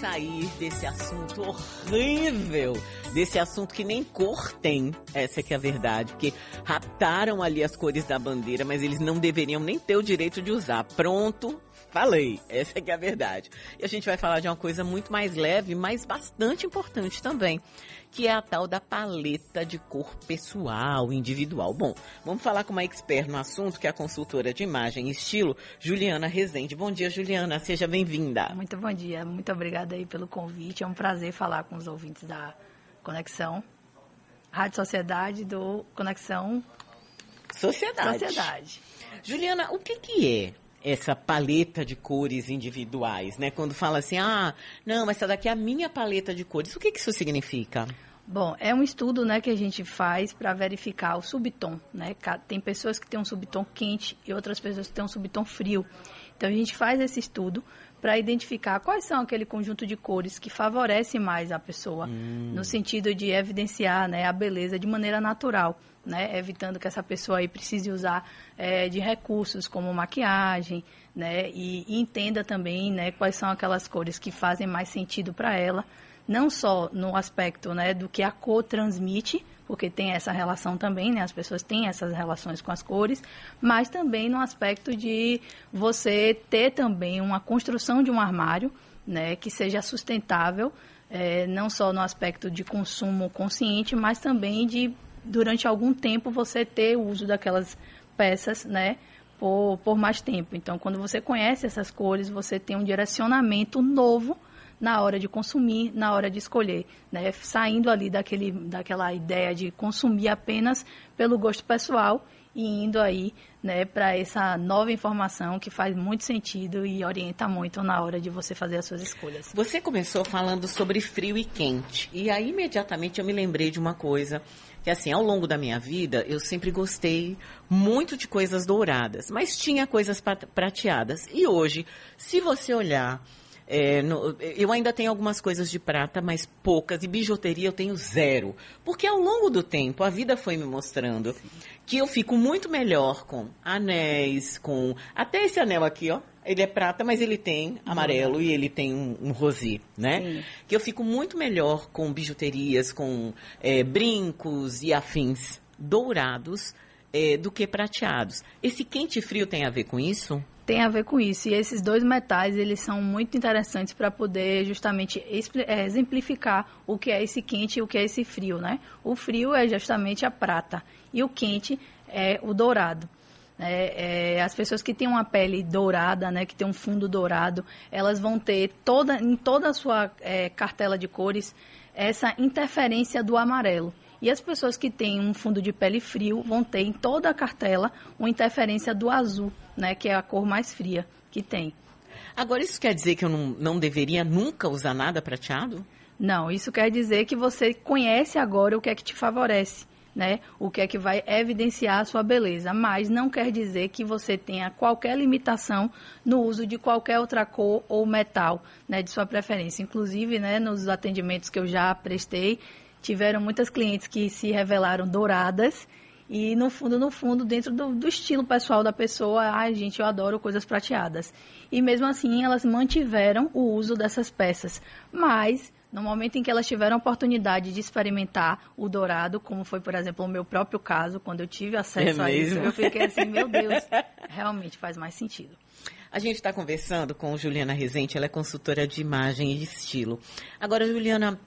sair desse assunto horrível, desse assunto que nem cor tem, essa é que é a verdade, porque raptaram ali as cores da bandeira, mas eles não deveriam nem ter o direito de usar. Pronto, falei, essa é que é a verdade. E a gente vai falar de uma coisa muito mais leve, mas bastante importante também, que é a tal da paleta de cor pessoal, individual. Bom, vamos falar com uma expert no assunto, que é a consultora de imagem e estilo, Juliana Rezende. Bom dia, Juliana, seja bem-vinda. Muito bom dia, muito obrigada aí pelo convite. É um prazer falar com os ouvintes da Conexão Rádio Sociedade do Conexão Sociedade. Sociedade. Juliana, o que que é essa paleta de cores individuais, né? Quando fala assim, ah, não, essa daqui é a minha paleta de cores. O que, que isso significa? Bom, é um estudo né, que a gente faz para verificar o subtom. Né? Tem pessoas que têm um subtom quente e outras pessoas que têm um subtom frio. Então a gente faz esse estudo para identificar quais são aquele conjunto de cores que favorece mais a pessoa, hum. no sentido de evidenciar né, a beleza de maneira natural né, evitando que essa pessoa aí precise usar é, de recursos como maquiagem, né, e, e entenda também, né, quais são aquelas cores que fazem mais sentido para ela, não só no aspecto, né, do que a cor transmite, porque tem essa relação também, né? As pessoas têm essas relações com as cores, mas também no aspecto de você ter também uma construção de um armário, né? Que seja sustentável, é, não só no aspecto de consumo consciente, mas também de durante algum tempo você ter o uso daquelas peças, né? Por, por mais tempo. Então, quando você conhece essas cores, você tem um direcionamento novo na hora de consumir, na hora de escolher, né? Saindo ali daquele, daquela ideia de consumir apenas pelo gosto pessoal e indo aí, né, para essa nova informação que faz muito sentido e orienta muito na hora de você fazer as suas escolhas. Você começou falando sobre frio e quente, e aí imediatamente eu me lembrei de uma coisa que assim, ao longo da minha vida, eu sempre gostei muito de coisas douradas, mas tinha coisas prateadas. E hoje, se você olhar é, no, eu ainda tenho algumas coisas de prata, mas poucas. E bijuteria eu tenho zero. Porque ao longo do tempo, a vida foi me mostrando Sim. que eu fico muito melhor com anéis, com. Até esse anel aqui, ó. Ele é prata, mas ele tem amarelo uhum. e ele tem um, um rosé, né? Sim. Que eu fico muito melhor com bijuterias, com é, brincos e afins dourados é, do que prateados. Esse quente e frio tem a ver com isso? Tem a ver com isso. E esses dois metais, eles são muito interessantes para poder justamente é, exemplificar o que é esse quente e o que é esse frio, né? O frio é justamente a prata e o quente é o dourado. É, é, as pessoas que têm uma pele dourada, né, que tem um fundo dourado, elas vão ter toda, em toda a sua é, cartela de cores essa interferência do amarelo. E as pessoas que têm um fundo de pele frio vão ter em toda a cartela uma interferência do azul, né, que é a cor mais fria que tem. Agora, isso quer dizer que eu não, não deveria nunca usar nada prateado? Não, isso quer dizer que você conhece agora o que é que te favorece né? O que é que vai evidenciar a sua beleza, mas não quer dizer que você tenha qualquer limitação no uso de qualquer outra cor ou metal, né, de sua preferência. Inclusive, né, nos atendimentos que eu já prestei, tiveram muitas clientes que se revelaram douradas e no fundo, no fundo, dentro do, do estilo pessoal da pessoa, ai gente, eu adoro coisas prateadas. E mesmo assim, elas mantiveram o uso dessas peças, mas no momento em que elas tiveram a oportunidade de experimentar o dourado, como foi, por exemplo, o meu próprio caso, quando eu tive acesso é a isso, eu fiquei assim, meu Deus, realmente faz mais sentido. A gente está conversando com Juliana Rezende, ela é consultora de imagem e estilo. Agora, Juliana,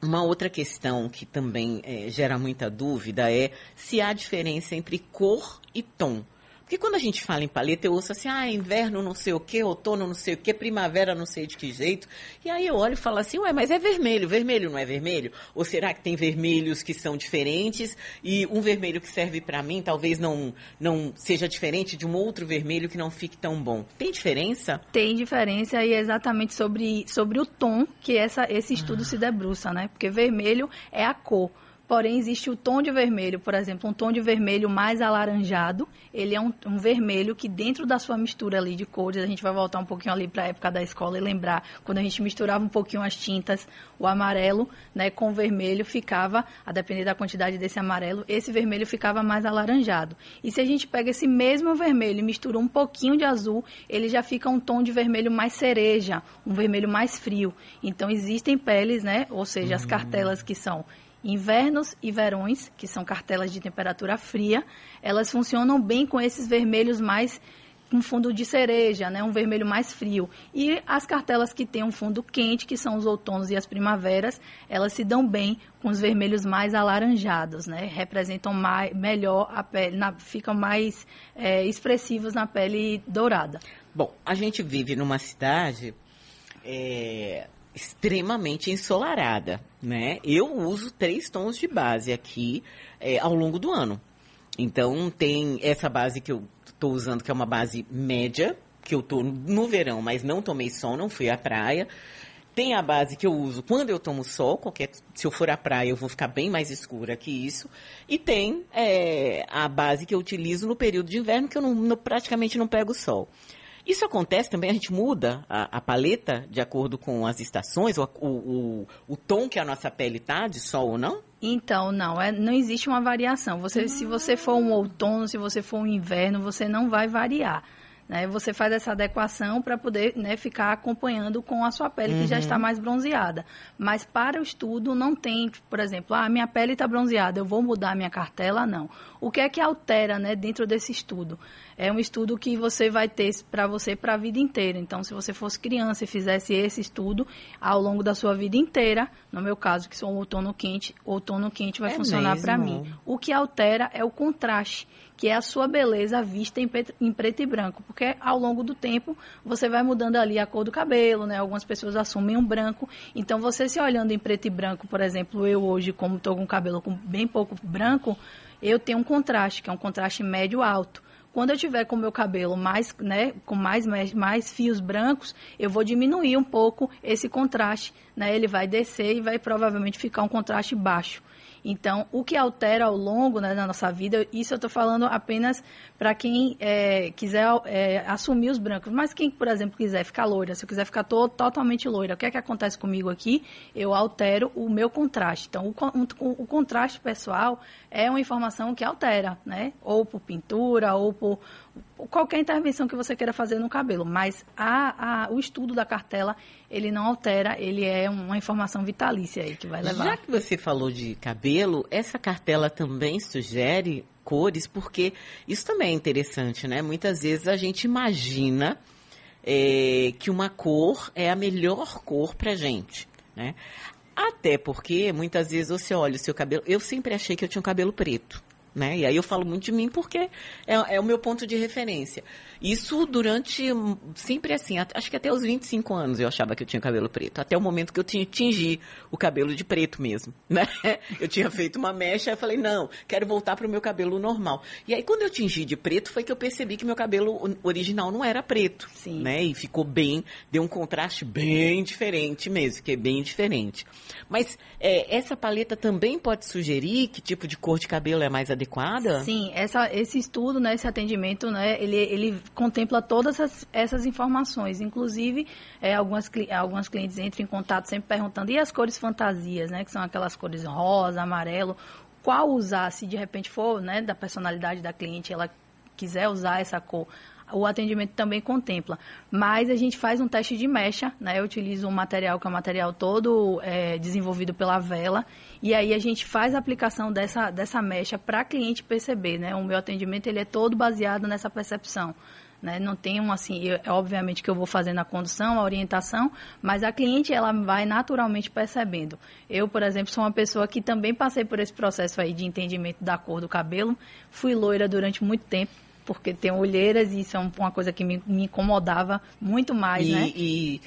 uma outra questão que também é, gera muita dúvida é se há diferença entre cor e tom. Porque quando a gente fala em paleta, eu ouço assim, ah, inverno não sei o que, outono não sei o que, primavera não sei de que jeito. E aí eu olho e falo assim, ué, mas é vermelho, vermelho não é vermelho? Ou será que tem vermelhos que são diferentes e um vermelho que serve para mim talvez não, não seja diferente de um outro vermelho que não fique tão bom? Tem diferença? Tem diferença e é exatamente sobre, sobre o tom que essa, esse estudo ah. se debruça, né? Porque vermelho é a cor Porém, existe o tom de vermelho, por exemplo, um tom de vermelho mais alaranjado. Ele é um, um vermelho que dentro da sua mistura ali de cores, a gente vai voltar um pouquinho ali para a época da escola e lembrar, quando a gente misturava um pouquinho as tintas, o amarelo né, com o vermelho ficava, a depender da quantidade desse amarelo, esse vermelho ficava mais alaranjado. E se a gente pega esse mesmo vermelho e mistura um pouquinho de azul, ele já fica um tom de vermelho mais cereja, um vermelho mais frio. Então, existem peles, né, ou seja, as hum. cartelas que são Invernos e verões, que são cartelas de temperatura fria, elas funcionam bem com esses vermelhos mais com fundo de cereja, né, um vermelho mais frio. E as cartelas que têm um fundo quente, que são os outonos e as primaveras, elas se dão bem com os vermelhos mais alaranjados, né, representam mais, melhor a pele, na, ficam mais é, expressivos na pele dourada. Bom, a gente vive numa cidade é, extremamente ensolarada, né? Eu uso três tons de base aqui é, ao longo do ano. Então tem essa base que eu estou usando, que é uma base média, que eu estou no verão, mas não tomei sol, não fui à praia. Tem a base que eu uso quando eu tomo sol, qualquer, se eu for à praia eu vou ficar bem mais escura que isso. E tem é, a base que eu utilizo no período de inverno, que eu não, no, praticamente não pego sol. Isso acontece também, a gente muda a, a paleta de acordo com as estações, o, o, o, tom que a nossa pele está, de sol ou não? Então, não, é, não existe uma variação. Você, Se você for um outono, se você for um inverno, você não vai variar. Né? Você faz essa adequação para poder né, ficar acompanhando com a sua pele, que já está uhum. mais bronzeada. Mas para o estudo não tem, por exemplo, ah, minha pele está bronzeada, eu vou mudar a minha cartela? Não. O que é que altera né, dentro desse estudo? É um estudo que você vai ter para você para a vida inteira. Então, se você fosse criança e fizesse esse estudo ao longo da sua vida inteira, no meu caso, que sou um outono quente, outono quente vai é funcionar para mim. O que altera é o contraste que é a sua beleza vista em preto, em preto, e branco, porque ao longo do tempo você vai mudando ali a cor do cabelo, né? Algumas pessoas assumem um branco, então você se olhando em preto e branco, por exemplo, eu hoje como estou com o cabelo com bem pouco branco, eu tenho um contraste, que é um contraste médio alto. Quando eu tiver com o meu cabelo mais, né, com mais, mais fios brancos, eu vou diminuir um pouco esse contraste, né? Ele vai descer e vai provavelmente ficar um contraste baixo. Então, o que altera ao longo né, da nossa vida, isso eu estou falando apenas para quem é, quiser é, assumir os brancos. Mas quem, por exemplo, quiser ficar loira, se eu quiser ficar to totalmente loira, o que é que acontece comigo aqui? Eu altero o meu contraste. Então, o, o, o contraste pessoal é uma informação que altera, né? Ou por pintura, ou por qualquer intervenção que você queira fazer no cabelo, mas a, a, o estudo da cartela, ele não altera, ele é uma informação vitalícia aí que vai levar. Já que você falou de cabelo, essa cartela também sugere cores, porque isso também é interessante, né? Muitas vezes a gente imagina é, que uma cor é a melhor cor pra gente, né? Até porque muitas vezes você olha o seu cabelo. Eu sempre achei que eu tinha um cabelo preto. Né? E aí eu falo muito de mim porque é, é o meu ponto de referência. Isso durante, sempre assim, acho que até os 25 anos eu achava que eu tinha cabelo preto. Até o momento que eu tingi o cabelo de preto mesmo, né? Eu tinha feito uma mecha, e falei, não, quero voltar para o meu cabelo normal. E aí quando eu tingi de preto foi que eu percebi que meu cabelo original não era preto, Sim. né? E ficou bem, deu um contraste bem diferente mesmo, que é bem diferente. Mas é, essa paleta também pode sugerir que tipo de cor de cabelo é mais adequada? Sim, essa, esse estudo, né, esse atendimento, né, ele, ele contempla todas essas, essas informações. Inclusive, é, algumas, algumas clientes entram em contato sempre perguntando, e as cores fantasias, né? Que são aquelas cores rosa, amarelo. Qual usar, se de repente for né, da personalidade da cliente, ela quiser usar essa cor, o atendimento também contempla. Mas a gente faz um teste de mecha, né? Eu utilizo um material que é um material todo é, desenvolvido pela Vela. E aí a gente faz a aplicação dessa, dessa mecha para cliente perceber, né? O meu atendimento ele é todo baseado nessa percepção. Né? Não tem um assim, eu, é obviamente que eu vou fazendo a condução, a orientação, mas a cliente ela vai naturalmente percebendo. Eu, por exemplo, sou uma pessoa que também passei por esse processo aí de entendimento da cor do cabelo. Fui loira durante muito tempo, porque tenho olheiras e isso é uma coisa que me, me incomodava muito mais, e, né? E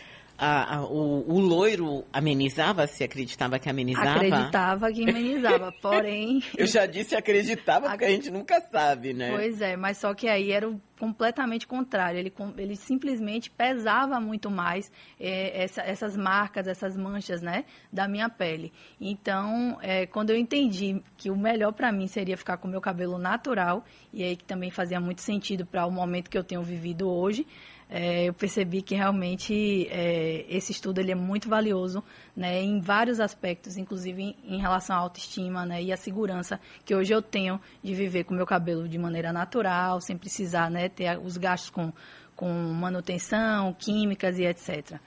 a, a, o, o, loiro amenizava? Se acreditava que amenizava? Acreditava que amenizava, porém... Eu já disse acreditava, porque a gente nunca sabe, né? Pois é, mas só que aí era o completamente contrário. Ele, ele simplesmente pesava muito mais é, essa, essas marcas, essas manchas, né, da minha pele. Então, é, quando eu entendi que o melhor para mim seria ficar com o meu cabelo natural, e aí que também fazia muito sentido para o momento que eu tenho vivido hoje, é, eu percebi que realmente é, esse estudo ele é muito valioso né, em vários aspectos, inclusive em, em relação à autoestima né, e à segurança que hoje eu tenho de viver com meu cabelo de maneira natural, sem precisar né, ter os gastos com, com manutenção, químicas e etc.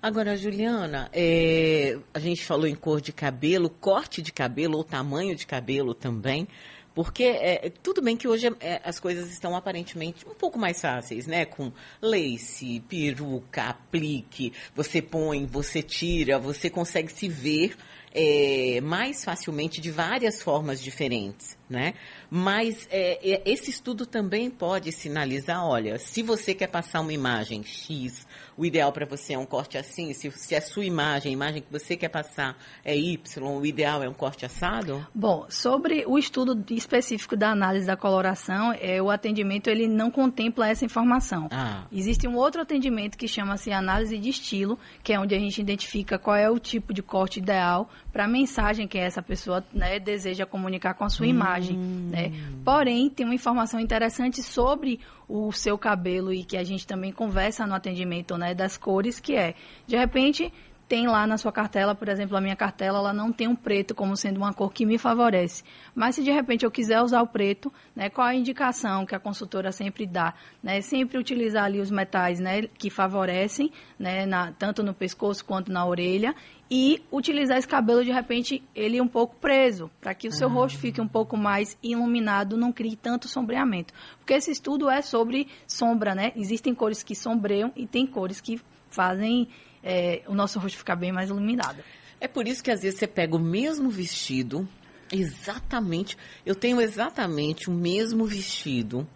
Agora, Juliana, é, a gente falou em cor de cabelo, corte de cabelo ou tamanho de cabelo também. Porque é, tudo bem que hoje é, as coisas estão aparentemente um pouco mais fáceis, né? Com lace, peruca, aplique, você põe, você tira, você consegue se ver é, mais facilmente de várias formas diferentes, né? Mas é, é, esse estudo também pode sinalizar, olha, se você quer passar uma imagem X, o ideal para você é um corte assim, se, se a sua imagem, a imagem que você quer passar é Y, o ideal é um corte assado? Bom, sobre o estudo específico da análise da coloração, é, o atendimento ele não contempla essa informação. Ah. Existe um outro atendimento que chama-se análise de estilo, que é onde a gente identifica qual é o tipo de corte ideal para a mensagem que essa pessoa né, deseja comunicar com a sua hum. imagem. Né? Porém, tem uma informação interessante sobre o seu cabelo e que a gente também conversa no atendimento né, das cores, que é, de repente, tem lá na sua cartela, por exemplo, a minha cartela, ela não tem um preto como sendo uma cor que me favorece. Mas se de repente eu quiser usar o preto, né, qual a indicação que a consultora sempre dá? Né? Sempre utilizar ali os metais né, que favorecem, né, na, tanto no pescoço quanto na orelha, e utilizar esse cabelo de repente ele um pouco preso, para que o seu rosto fique um pouco mais iluminado, não crie tanto sombreamento. Porque esse estudo é sobre sombra, né? Existem cores que sombreiam e tem cores que fazem é, o nosso rosto ficar bem mais iluminado. É por isso que às vezes você pega o mesmo vestido, exatamente, eu tenho exatamente o mesmo vestido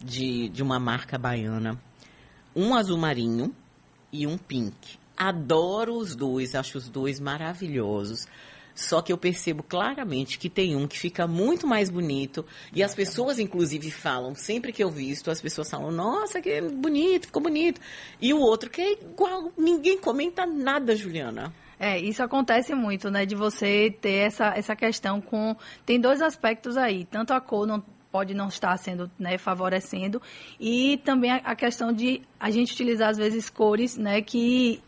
de, de uma marca baiana, um azul marinho e um pink. Adoro os dois, acho os dois maravilhosos. Só que eu percebo claramente que tem um que fica muito mais bonito. E as pessoas, inclusive, falam, sempre que eu visto, as pessoas falam, nossa, que bonito, ficou bonito. E o outro que é igual, ninguém comenta nada, Juliana. É, isso acontece muito, né? De você ter essa, essa questão com. Tem dois aspectos aí. Tanto a cor não pode não estar sendo né, favorecendo e também a, a, questão de a gente utilizar às vezes cores né que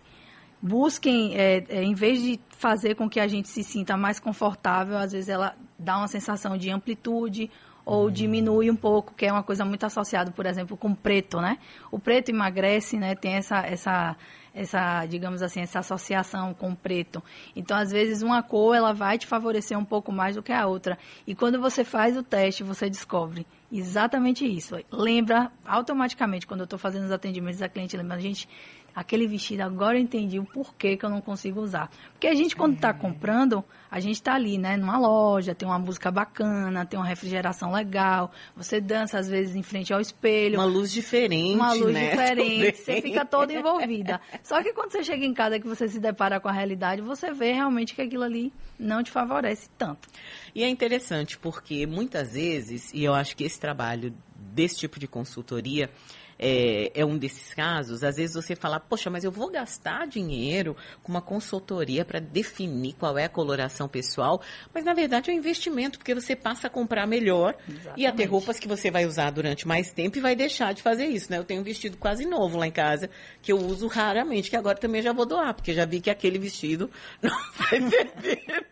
busquem, é, é, em vez de fazer com que a gente se sinta mais confortável, às vezes ela dá uma sensação de amplitude ou uhum. diminui um pouco, que é uma coisa muito associada, por exemplo, com preto, né? O preto emagrece, né? Tem essa, essa, essa, digamos assim, essa associação com o preto. Então, às vezes, uma cor, ela vai te favorecer um pouco mais do que a outra. E quando você faz o teste, você descobre exatamente isso. Lembra automaticamente, quando eu estou fazendo os atendimentos a cliente, lembra, a gente aquele vestido, agora eu entendi o porquê que eu não consigo usar. Porque a gente, quando está uhum. comprando, a gente está ali, né, numa loja, tem uma música bacana, tem uma refrigeração legal, você dança às vezes em frente ao espelho. Uma luz diferente, Uma luz né? diferente, você fica toda envolvida. Só que quando você chega em casa que você se depara com a realidade, você vê realmente que aquilo ali não te favorece tanto. E é interessante porque muitas vezes, e eu acho que esse trabalho desse tipo de consultoria é, é, um desses casos, às vezes você fala, poxa, mas eu vou gastar dinheiro com uma consultoria para definir qual é a coloração pessoal, mas na verdade é um investimento, porque você passa a comprar melhor Exatamente. e a ter roupas que você vai usar durante mais tempo e vai deixar de fazer isso, né? Eu tenho um vestido quase novo lá em casa, que eu uso raramente, que agora também já vou doar, porque já vi que aquele vestido não vai servir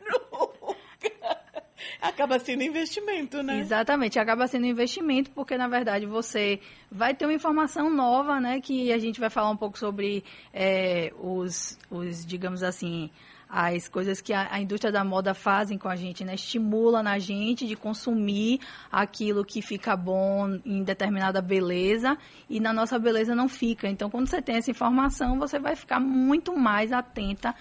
acaba sendo investimento, né? Exatamente, acaba sendo investimento, porque na verdade você vai ter uma informação nova, né? Que a gente vai falar um pouco sobre é, os, os, digamos assim, as coisas que a, a, indústria da moda fazem com a gente, né? Estimula na gente de consumir aquilo que fica bom em determinada beleza e na nossa beleza não fica. Então, quando você tem essa informação, você vai ficar muito mais atenta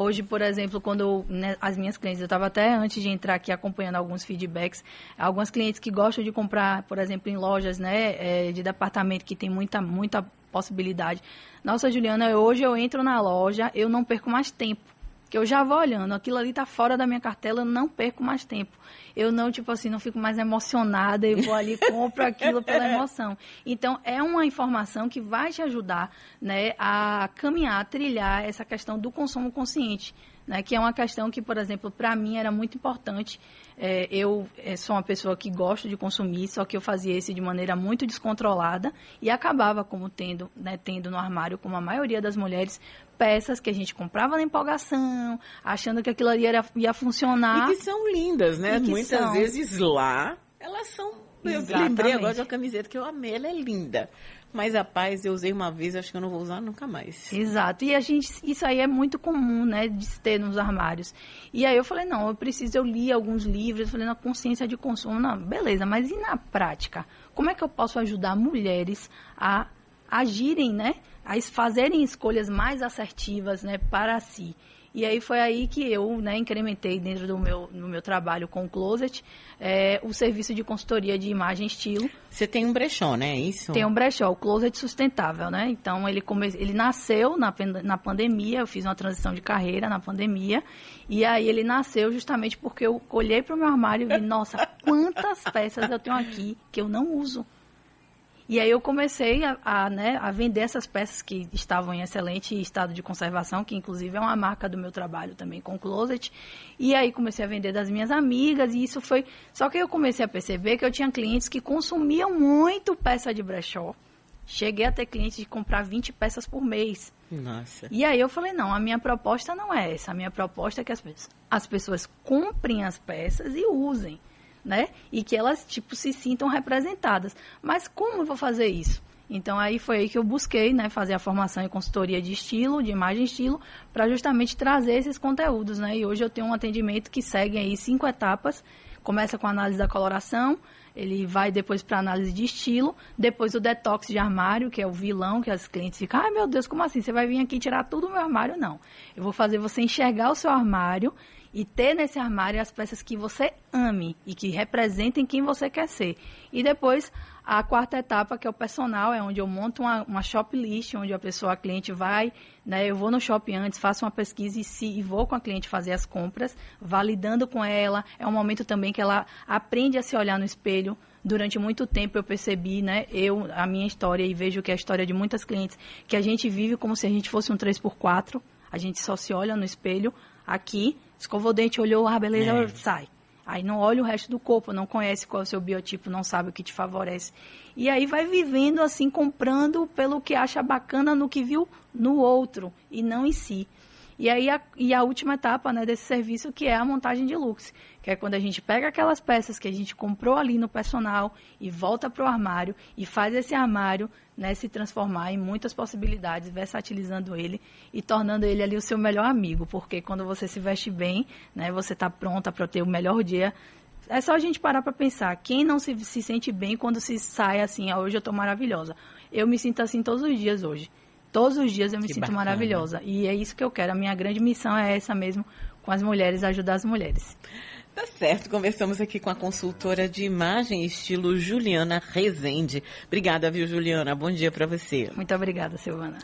Hoje, por exemplo, quando né, as minhas clientes, eu estava até antes de entrar aqui acompanhando alguns feedbacks, algumas clientes que gostam de comprar, por exemplo, em lojas né, é, de departamento que tem muita, muita possibilidade. Nossa, Juliana, hoje eu entro na loja, eu não perco mais tempo. Que eu já vou olhando, aquilo ali está fora da minha cartela, eu não perco mais tempo. Eu não, tipo assim, não fico mais emocionada e vou ali compro aquilo pela emoção. Então, é uma informação que vai te ajudar, né, a caminhar, a trilhar essa questão do consumo consciente né, que é uma questão que, por exemplo, para mim era muito importante. É, eu é, sou uma pessoa que gosto de consumir, só que eu fazia isso de maneira muito descontrolada e acabava como tendo, né, tendo no armário, como a maioria das mulheres, peças que a gente comprava na empolgação, achando que aquilo ali era, ia funcionar. E que são lindas, né? Muitas são... vezes lá, elas são... Eu lembrei agora de uma camiseta que eu amei, ela é linda. Mas a paz eu usei uma vez, acho que eu não vou usar nunca mais. Exato. E a gente, isso aí é muito comum, né, de ter nos armários. E aí eu falei, não, eu preciso, eu li alguns livros, eu falei, na consciência de consumo, não, beleza, mas e na prática? Como é que eu posso ajudar mulheres a agirem, né, a fazerem escolhas mais assertivas, né, para si? E aí foi aí que eu né, incrementei dentro do meu, no meu trabalho com o Closet é, o serviço de consultoria de imagem e estilo. Você tem um brechó, né? É isso? Tem um brechó, o Closet Sustentável, né? Então ele, come... ele nasceu na, na pandemia, eu fiz uma transição de carreira na pandemia, e aí ele nasceu justamente porque eu olhei para o meu armário e vi, nossa, quantas peças eu tenho aqui que eu não uso. E aí eu comecei a, a, né, a vender essas peças que estavam em excelente estado de conservação, que inclusive é uma marca do meu trabalho também com Closet. E aí comecei a vender das minhas amigas e isso foi... Só que eu comecei a perceber que eu tinha clientes que consumiam muito peça de brechó. Cheguei a ter clientes de comprar 20 peças por mês. Nossa. E aí eu falei, não, a minha proposta não é essa. A minha proposta é que as, as pessoas comprem as peças e usem né? E que elas, tipo, se sintam representadas. Mas como eu vou fazer isso? Então aí foi aí que eu busquei, né, fazer a formação em consultoria de estilo, de imagem e estilo, para justamente trazer esses conteúdos, né? E hoje eu tenho um atendimento que segue aí cinco etapas. Começa com a análise da coloração, ele vai depois para análise de estilo, depois o detox de armário, que é o vilão que as clientes ficam, ai meu Deus, como assim? Você vai vir aqui tirar tudo do meu armário? Não. Eu vou fazer você enxergar o seu armário e ter nesse armário as peças que você ame e que representem quem você quer ser. E depois a quarta etapa, que é o personal, é onde eu monto uma, uma shop list, onde a pessoa, a cliente vai, né, eu vou no shopping antes, faço uma pesquisa e, se, e vou com a cliente fazer as compras, validando com ela. É um momento também que ela aprende a se olhar no espelho. Durante muito tempo eu percebi, né, eu, a minha história e vejo que é a história de muitas clientes, que a gente vive como se a gente fosse um 3x4, a gente só se olha no espelho aqui, escovou o dente, olhou, ah, beleza, é. sai. Aí não olha o resto do corpo, não conhece qual é o seu biotipo, não sabe o que te favorece. E aí vai vivendo assim, comprando pelo que acha bacana no que viu no outro e não em si. E aí a, e a última etapa né, desse serviço que é a montagem de looks, que é quando a gente pega aquelas peças que a gente comprou ali no personal e volta para o armário e faz esse armário né, se transformar em muitas possibilidades, versatilizando ele e tornando ele ali o seu melhor amigo, porque quando você se veste bem, né, você está pronta para ter o melhor dia. É só a gente parar para pensar, quem não se, se sente bem quando se sai assim, ah, hoje eu estou maravilhosa. Eu me sinto assim todos os dias hoje. Todos os dias eu me que sinto bacana. maravilhosa. E é isso que eu quero. A minha grande missão é essa mesmo, com as mulheres, ajudar as mulheres. Tá certo, conversamos aqui com a consultora de imagem estilo Juliana Rezende. Obrigada, viu, Juliana? Bom dia para você. Muito obrigada, Silvana.